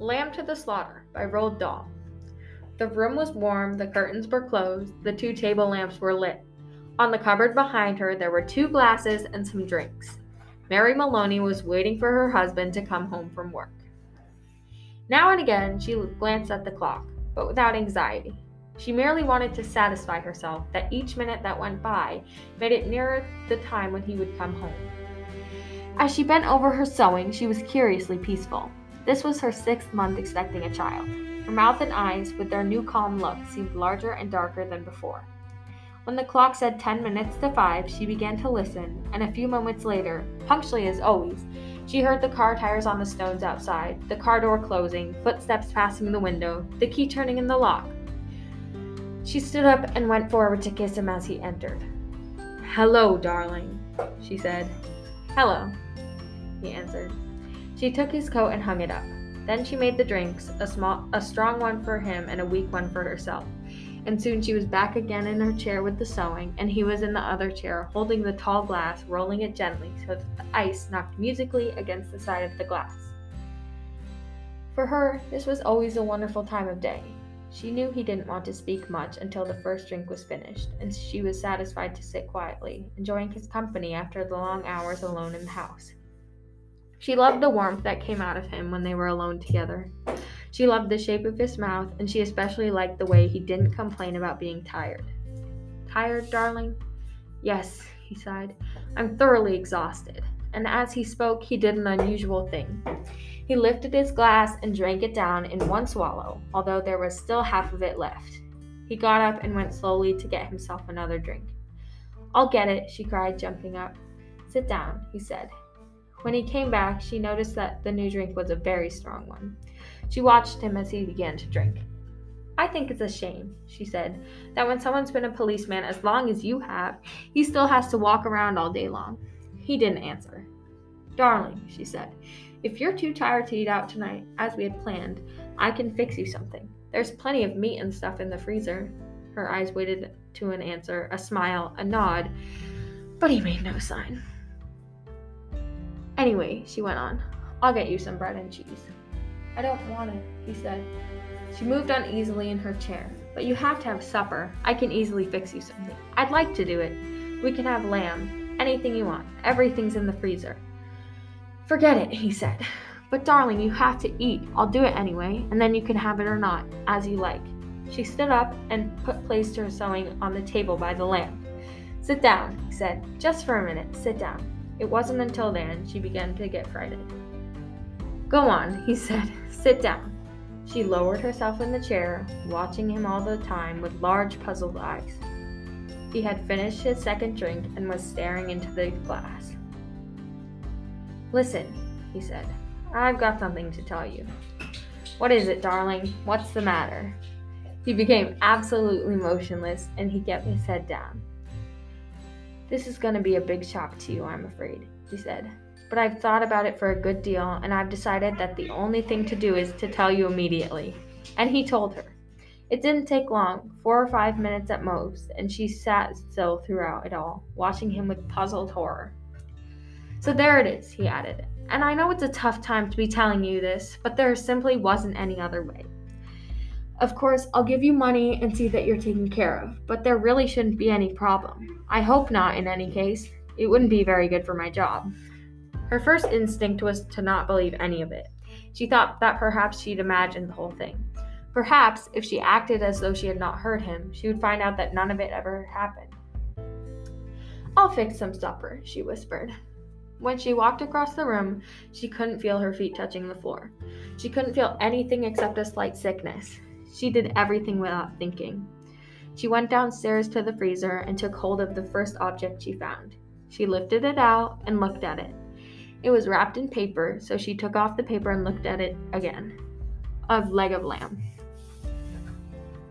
Lamb to the Slaughter by Roald Dahl. The room was warm, the curtains were closed, the two table lamps were lit. On the cupboard behind her, there were two glasses and some drinks. Mary Maloney was waiting for her husband to come home from work. Now and again, she glanced at the clock, but without anxiety. She merely wanted to satisfy herself that each minute that went by made it nearer the time when he would come home. As she bent over her sewing, she was curiously peaceful. This was her sixth month expecting a child. Her mouth and eyes, with their new calm look, seemed larger and darker than before. When the clock said ten minutes to five, she began to listen, and a few moments later, punctually as always, she heard the car tires on the stones outside, the car door closing, footsteps passing the window, the key turning in the lock. She stood up and went forward to kiss him as he entered. Hello, darling, she said. Hello, he answered. She took his coat and hung it up. Then she made the drinks, a small a strong one for him and a weak one for herself. And soon she was back again in her chair with the sewing, and he was in the other chair, holding the tall glass, rolling it gently so that the ice knocked musically against the side of the glass. For her, this was always a wonderful time of day. She knew he didn't want to speak much until the first drink was finished, and she was satisfied to sit quietly, enjoying his company after the long hours alone in the house. She loved the warmth that came out of him when they were alone together. She loved the shape of his mouth, and she especially liked the way he didn't complain about being tired. Tired, darling? Yes, he sighed. I'm thoroughly exhausted. And as he spoke, he did an unusual thing. He lifted his glass and drank it down in one swallow, although there was still half of it left. He got up and went slowly to get himself another drink. I'll get it, she cried, jumping up. Sit down, he said. When he came back, she noticed that the new drink was a very strong one. She watched him as he began to drink. I think it's a shame, she said, that when someone's been a policeman as long as you have, he still has to walk around all day long. He didn't answer. Darling, she said, if you're too tired to eat out tonight, as we had planned, I can fix you something. There's plenty of meat and stuff in the freezer. Her eyes waited to an answer, a smile, a nod, but he made no sign. Anyway, she went on, I'll get you some bread and cheese. I don't want it, he said. She moved uneasily in her chair. But you have to have supper. I can easily fix you something. I'd like to do it. We can have lamb. Anything you want. Everything's in the freezer. Forget it, he said. But darling, you have to eat. I'll do it anyway, and then you can have it or not, as you like. She stood up and put placed her sewing on the table by the lamp. Sit down, he said. Just for a minute. Sit down. It wasn't until then she began to get frightened. Go on, he said. Sit down. She lowered herself in the chair, watching him all the time with large, puzzled eyes. He had finished his second drink and was staring into the glass. Listen, he said. I've got something to tell you. What is it, darling? What's the matter? He became absolutely motionless and he kept his head down. This is going to be a big shock to you, I'm afraid, he said. But I've thought about it for a good deal, and I've decided that the only thing to do is to tell you immediately. And he told her. It didn't take long, four or five minutes at most, and she sat still throughout it all, watching him with puzzled horror. So there it is, he added. And I know it's a tough time to be telling you this, but there simply wasn't any other way. Of course, I'll give you money and see that you're taken care of, but there really shouldn't be any problem. I hope not, in any case. It wouldn't be very good for my job. Her first instinct was to not believe any of it. She thought that perhaps she'd imagined the whole thing. Perhaps, if she acted as though she had not heard him, she would find out that none of it ever happened. I'll fix some supper, she whispered. When she walked across the room, she couldn't feel her feet touching the floor. She couldn't feel anything except a slight sickness. She did everything without thinking. She went downstairs to the freezer and took hold of the first object she found. She lifted it out and looked at it. It was wrapped in paper, so she took off the paper and looked at it again. A leg of lamb.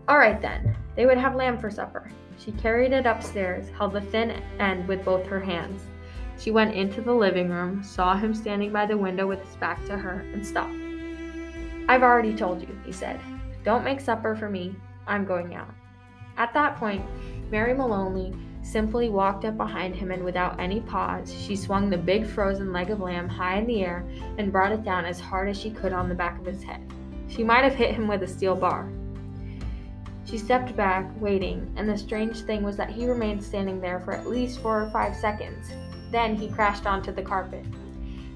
All right then, they would have lamb for supper. She carried it upstairs, held the thin end with both her hands. She went into the living room, saw him standing by the window with his back to her, and stopped. I've already told you, he said. Don't make supper for me. I'm going out. At that point, Mary Maloney simply walked up behind him and without any pause, she swung the big frozen leg of lamb high in the air and brought it down as hard as she could on the back of his head. She might have hit him with a steel bar. She stepped back, waiting, and the strange thing was that he remained standing there for at least four or five seconds. Then he crashed onto the carpet.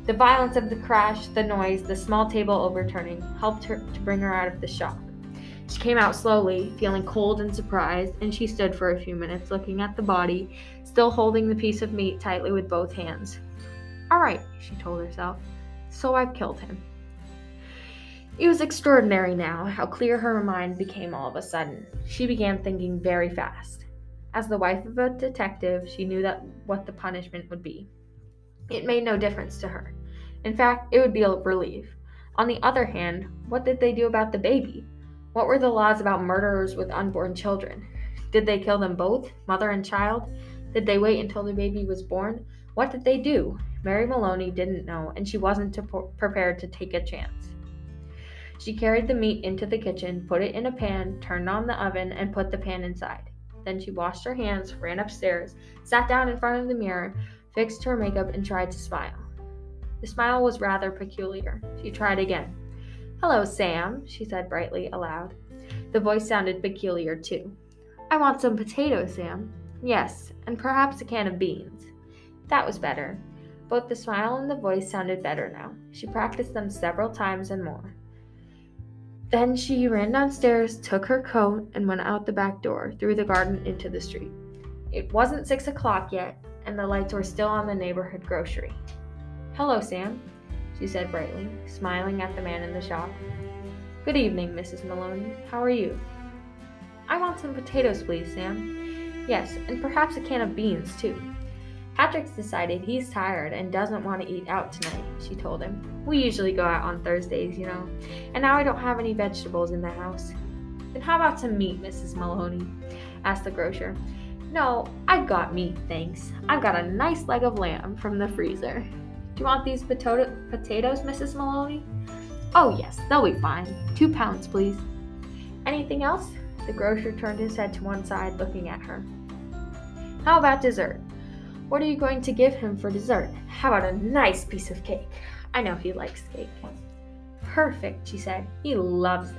The violence of the crash, the noise, the small table overturning helped her to bring her out of the shock. She came out slowly, feeling cold and surprised, and she stood for a few minutes looking at the body, still holding the piece of meat tightly with both hands. All right, she told herself, so I've killed him. It was extraordinary now how clear her mind became all of a sudden. She began thinking very fast. As the wife of a detective, she knew that what the punishment would be. It made no difference to her. In fact, it would be a relief. On the other hand, what did they do about the baby? What were the laws about murderers with unborn children? Did they kill them both, mother and child? Did they wait until the baby was born? What did they do? Mary Maloney didn't know, and she wasn't to prepared to take a chance. She carried the meat into the kitchen, put it in a pan, turned on the oven, and put the pan inside. Then she washed her hands, ran upstairs, sat down in front of the mirror, fixed her makeup, and tried to smile. The smile was rather peculiar. She tried again. Hello, Sam, she said brightly aloud. The voice sounded peculiar, too. I want some potatoes, Sam. Yes, and perhaps a can of beans. That was better. Both the smile and the voice sounded better now. She practiced them several times and more. Then she ran downstairs, took her coat, and went out the back door, through the garden into the street. It wasn't six o'clock yet, and the lights were still on the neighborhood grocery. Hello, Sam, she said brightly, smiling at the man in the shop. Good evening, Mrs. Maloney. How are you? I want some potatoes, please, Sam. Yes, and perhaps a can of beans, too. Patrick's decided he's tired and doesn't want to eat out tonight, she told him. We usually go out on Thursdays, you know, and now I don't have any vegetables in the house. Then how about some meat, Mrs. Maloney? asked the grocer. No, I've got meat, thanks. I've got a nice leg of lamb from the freezer. Do you want these potato- potatoes, Mrs. Maloney? Oh, yes, they'll be fine. Two pounds, please. Anything else? The grocer turned his head to one side, looking at her. How about dessert? What are you going to give him for dessert? How about a nice piece of cake? I know he likes cake. Perfect, she said. He loves it.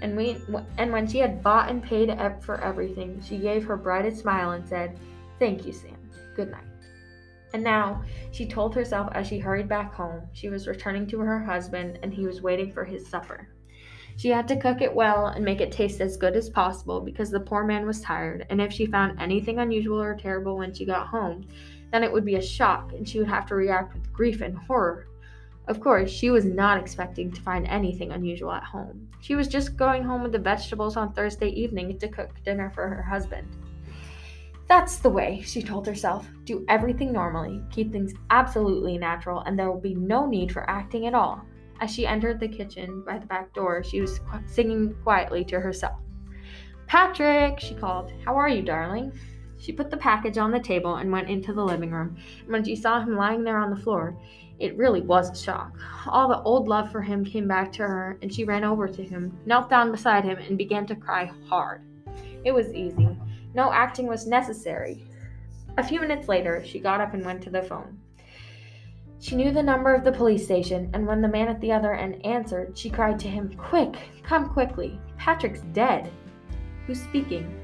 And, we, and when she had bought and paid for everything, she gave her brightest smile and said, Thank you, Sam. Good night. And now, she told herself as she hurried back home, she was returning to her husband and he was waiting for his supper. She had to cook it well and make it taste as good as possible because the poor man was tired, and if she found anything unusual or terrible when she got home, then it would be a shock and she would have to react with grief and horror. Of course, she was not expecting to find anything unusual at home. She was just going home with the vegetables on Thursday evening to cook dinner for her husband. That's the way, she told herself. Do everything normally, keep things absolutely natural, and there will be no need for acting at all. As she entered the kitchen by the back door, she was singing quietly to herself. Patrick, she called. How are you, darling? She put the package on the table and went into the living room. And when she saw him lying there on the floor, it really was a shock. All the old love for him came back to her, and she ran over to him, knelt down beside him, and began to cry hard. It was easy. No acting was necessary. A few minutes later, she got up and went to the phone. She knew the number of the police station, and when the man at the other end answered, she cried to him, Quick, come quickly. Patrick's dead. Who's speaking?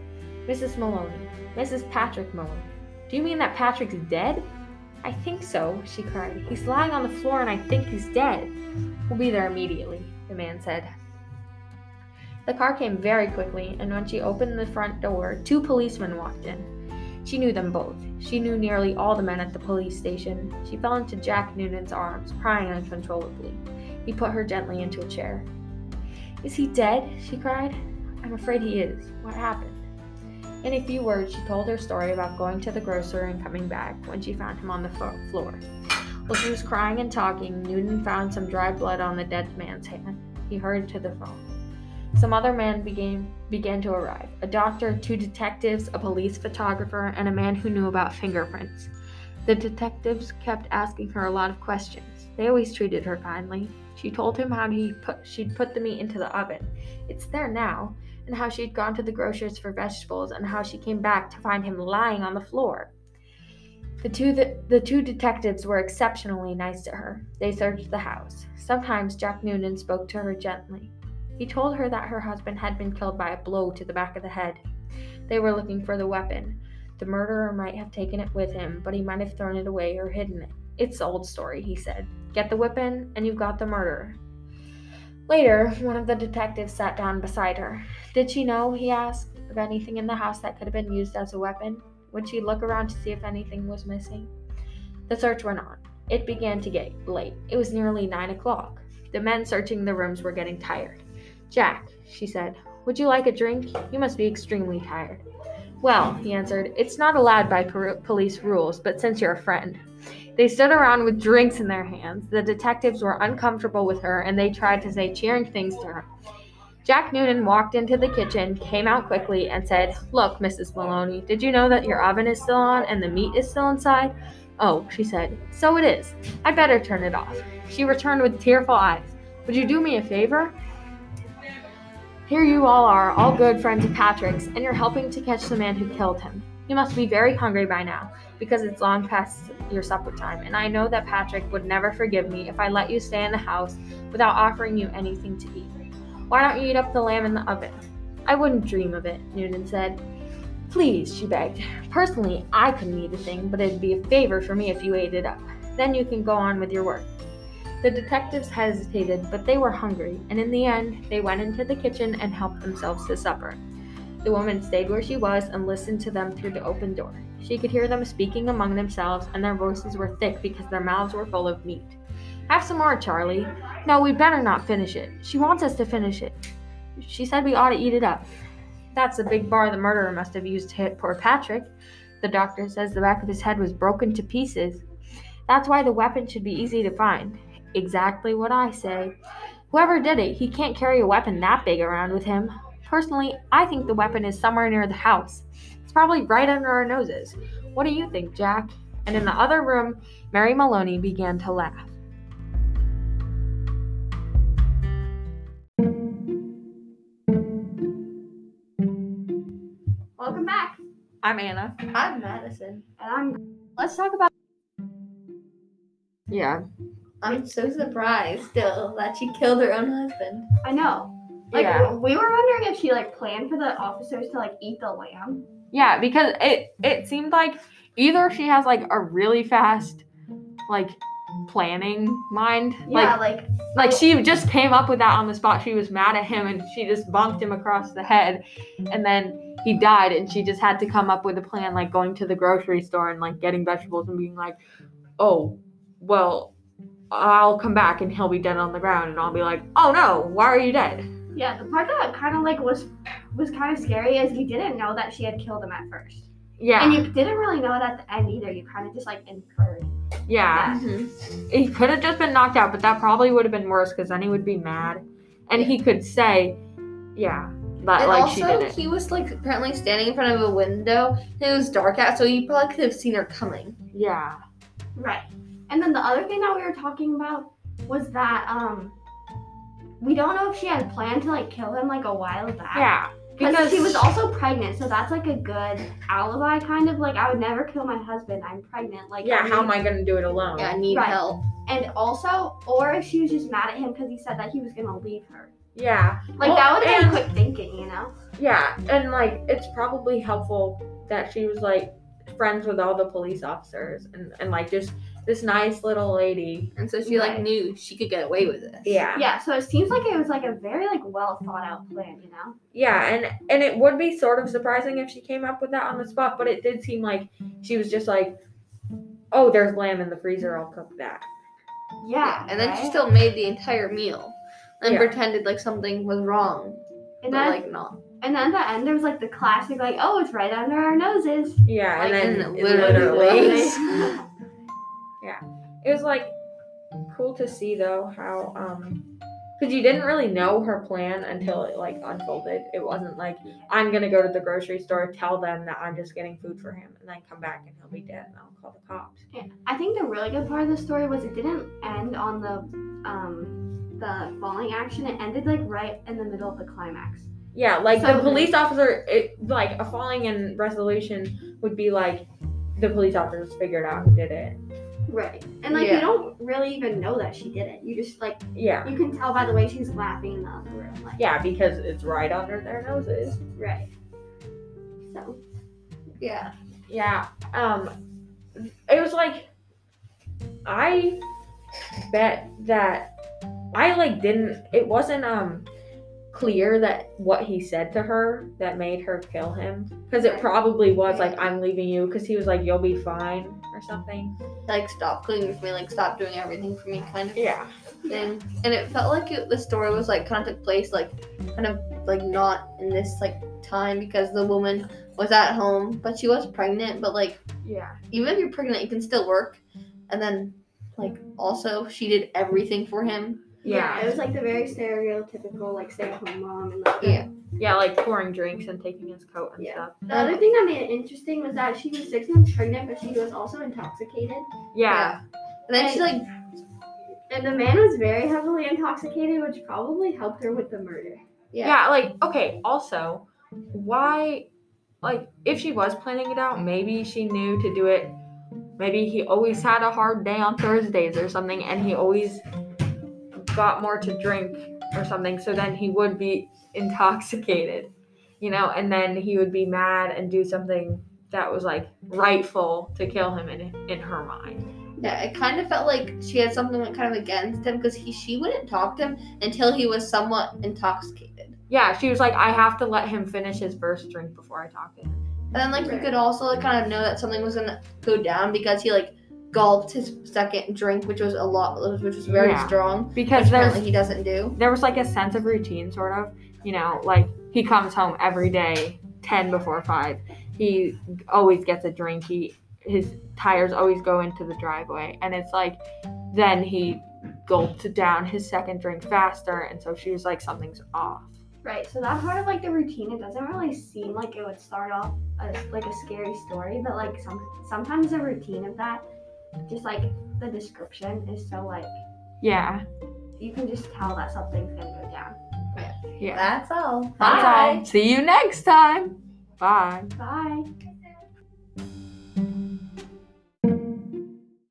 Mrs. Maloney. Mrs. Patrick Maloney. Do you mean that Patrick's dead? I think so, she cried. He's lying on the floor and I think he's dead. We'll be there immediately, the man said. The car came very quickly, and when she opened the front door, two policemen walked in. She knew them both. She knew nearly all the men at the police station. She fell into Jack Noonan's arms, crying uncontrollably. He put her gently into a chair. Is he dead? she cried. I'm afraid he is. What happened? In a few words, she told her story about going to the grocer and coming back when she found him on the floor. While she was crying and talking, Noonan found some dry blood on the dead man's hand. He hurried to the phone. Some other men began, began to arrive a doctor, two detectives, a police photographer, and a man who knew about fingerprints. The detectives kept asking her a lot of questions. They always treated her kindly. She told him how he put, she'd put the meat into the oven. It's there now, and how she'd gone to the grocer's for vegetables, and how she came back to find him lying on the floor. The two, the, the two detectives were exceptionally nice to her. They searched the house. Sometimes Jack Noonan spoke to her gently. He told her that her husband had been killed by a blow to the back of the head. They were looking for the weapon. The murderer might have taken it with him, but he might have thrown it away or hidden it. It's the old story, he said. Get the weapon, and you've got the murderer. Later, one of the detectives sat down beside her. Did she know, he asked, of anything in the house that could have been used as a weapon? Would she look around to see if anything was missing? The search went on. It began to get late. It was nearly nine o'clock. The men searching the rooms were getting tired. Jack, she said, would you like a drink? You must be extremely tired. Well, he answered, it's not allowed by police rules, but since you're a friend. They stood around with drinks in their hands. The detectives were uncomfortable with her and they tried to say cheering things to her. Jack Noonan walked into the kitchen, came out quickly, and said, Look, Mrs. Maloney, did you know that your oven is still on and the meat is still inside? Oh, she said, so it is. I'd better turn it off. She returned with tearful eyes. Would you do me a favor? Here you all are, all good friends of Patrick's, and you're helping to catch the man who killed him. You must be very hungry by now, because it's long past your supper time, and I know that Patrick would never forgive me if I let you stay in the house without offering you anything to eat. Why don't you eat up the lamb in the oven? I wouldn't dream of it, Noonan said. Please, she begged. Personally, I couldn't eat a thing, but it'd be a favor for me if you ate it up. Then you can go on with your work. The detectives hesitated, but they were hungry, and in the end, they went into the kitchen and helped themselves to supper. The woman stayed where she was and listened to them through the open door. She could hear them speaking among themselves, and their voices were thick because their mouths were full of meat. Have some more, Charlie. No, we'd better not finish it. She wants us to finish it. She said we ought to eat it up. That's the big bar the murderer must have used to hit poor Patrick. The doctor says the back of his head was broken to pieces. That's why the weapon should be easy to find. Exactly what I say. Whoever did it, he can't carry a weapon that big around with him. Personally, I think the weapon is somewhere near the house. It's probably right under our noses. What do you think, Jack? And in the other room, Mary Maloney began to laugh. Welcome back. I'm Anna. I'm Madison. And I'm. Let's talk about. Yeah. I'm so surprised still that she killed her own husband. I know. Like Yeah. we were wondering if she like planned for the officers to like eat the lamb. Yeah, because it it seemed like either she has like a really fast like planning mind. Yeah, Like like like she just came up with that on the spot. She was mad at him and she just bonked him across the head and then he died and she just had to come up with a plan like going to the grocery store and like getting vegetables and being like, "Oh, well, I'll come back and he'll be dead on the ground." And I'll be like, "Oh no, why are you dead?" yeah, the part that kind of like was was kind of scary is you didn't know that she had killed him at first, Yeah. and you didn't really know it at the end either. You kind of just like inferred. yeah. Mm-hmm. he could have just been knocked out, but that probably would have been worse because then he would be mad, and he could say, "Yeah, But, And like she also, did it." he was like apparently standing in front of a window and it was dark out, so he probably could have seen her coming. Yeah, Right. And then the other thing that we were talking about was that um we don't know if she had planned to like kill him like a while back. yeah, Because she was also pregnant, so that's like a good alibi kind of like I would never kill my husband. I'm pregnant. Like yeah. I How am I gonna do it alone? Yeah, I need Right. help. And also, or if she was just mad at him because he said that he was gonna leave her. Yeah, Like Well, that would have and- been quick thinking, you know? yeah, and like it's probably helpful that she was like friends with all the police officers and and like just this nice little lady. And so she like Right. knew she could get away with this. Yeah, Yeah. So it seems like it was like a very like well thought out plan, you know? yeah, and and it would be sort of surprising if she came up with that on the spot, but it did seem like she was just like, "Oh, there's lamb in the freezer. I'll cook that." Yeah. And then she right? still made the entire meal and Yeah. pretended like something was wrong, and but then like not. and then at the end there was like the classic like, oh, it's right under our noses. Yeah, Like, and then and it it literally literally. was. it was like cool to see though how um because you didn't really know her plan until it like unfolded it wasn't like i'm gonna go to the grocery store tell them that i'm just getting food for him and then come back and he'll be dead and i'll call the cops Yeah, I think the really good part of the story was it didn't end on the um the falling action. It ended like right in the middle of the climax. yeah like So- the police officer it like a falling in resolution would be like the police officers figured out who did it Right. And like Yeah. you don't really even know that she did it. You just like Yeah. you can tell by the way she's laughing in the other room. Like Yeah, because it's right under their noses. right. So Yeah. Yeah. Um it was like I bet that I like didn't it wasn't um clear that what he said to her that made her kill him because it probably was like I'm leaving you because he was like you'll be fine or something. Like stop cleaning for me, like stop doing everything for me, kind of Yeah. thing. And it felt like it, the story was like kind of took place like kind of like not in this like time because the woman was at home, but she was pregnant. But like Yeah. even if you're pregnant, you can still work. And then like also she did everything for him. Yeah. it was like the very stereotypical like stay at home mom and like Yeah. Yeah, like pouring drinks and taking his coat and Yeah. stuff. The other thing that made it interesting was that she was six months pregnant, but she was also intoxicated. Yeah. And then she like And the man was very heavily intoxicated, which probably helped her with the murder. yeah. Yeah, like okay, also, why like if she was planning it out, maybe she knew to do it. Maybe he always had a hard day on Thursdays or something and he always got more to drink or something, so then he would be intoxicated. You know, and then he would be mad and do something that was like rightful to kill him in in her mind. Yeah, it kind of felt like she had something like, kind of against him because he she wouldn't talk to him until he was somewhat intoxicated. Yeah, she was like, I have to let him finish his first drink before I talk to him. And then like you could also like, kind of know that something was gonna go down because he like gulped his second drink, which was a lot, which was very Yeah. strong. Because Which there's apparently he doesn't do. there was like a sense of routine sort of you know like he comes home every day 10 before 5 he always gets a drink he his tires always go into the driveway and it's like then he gulped down his second drink faster and so she was like something's off Right. So that part of like the routine, it doesn't really seem like it would start off as like a scary story, but like some sometimes the routine of that, just like the description is so like yeah you can just tell that something's gonna go down. yeah That's all. that's all see you next time bye Bye.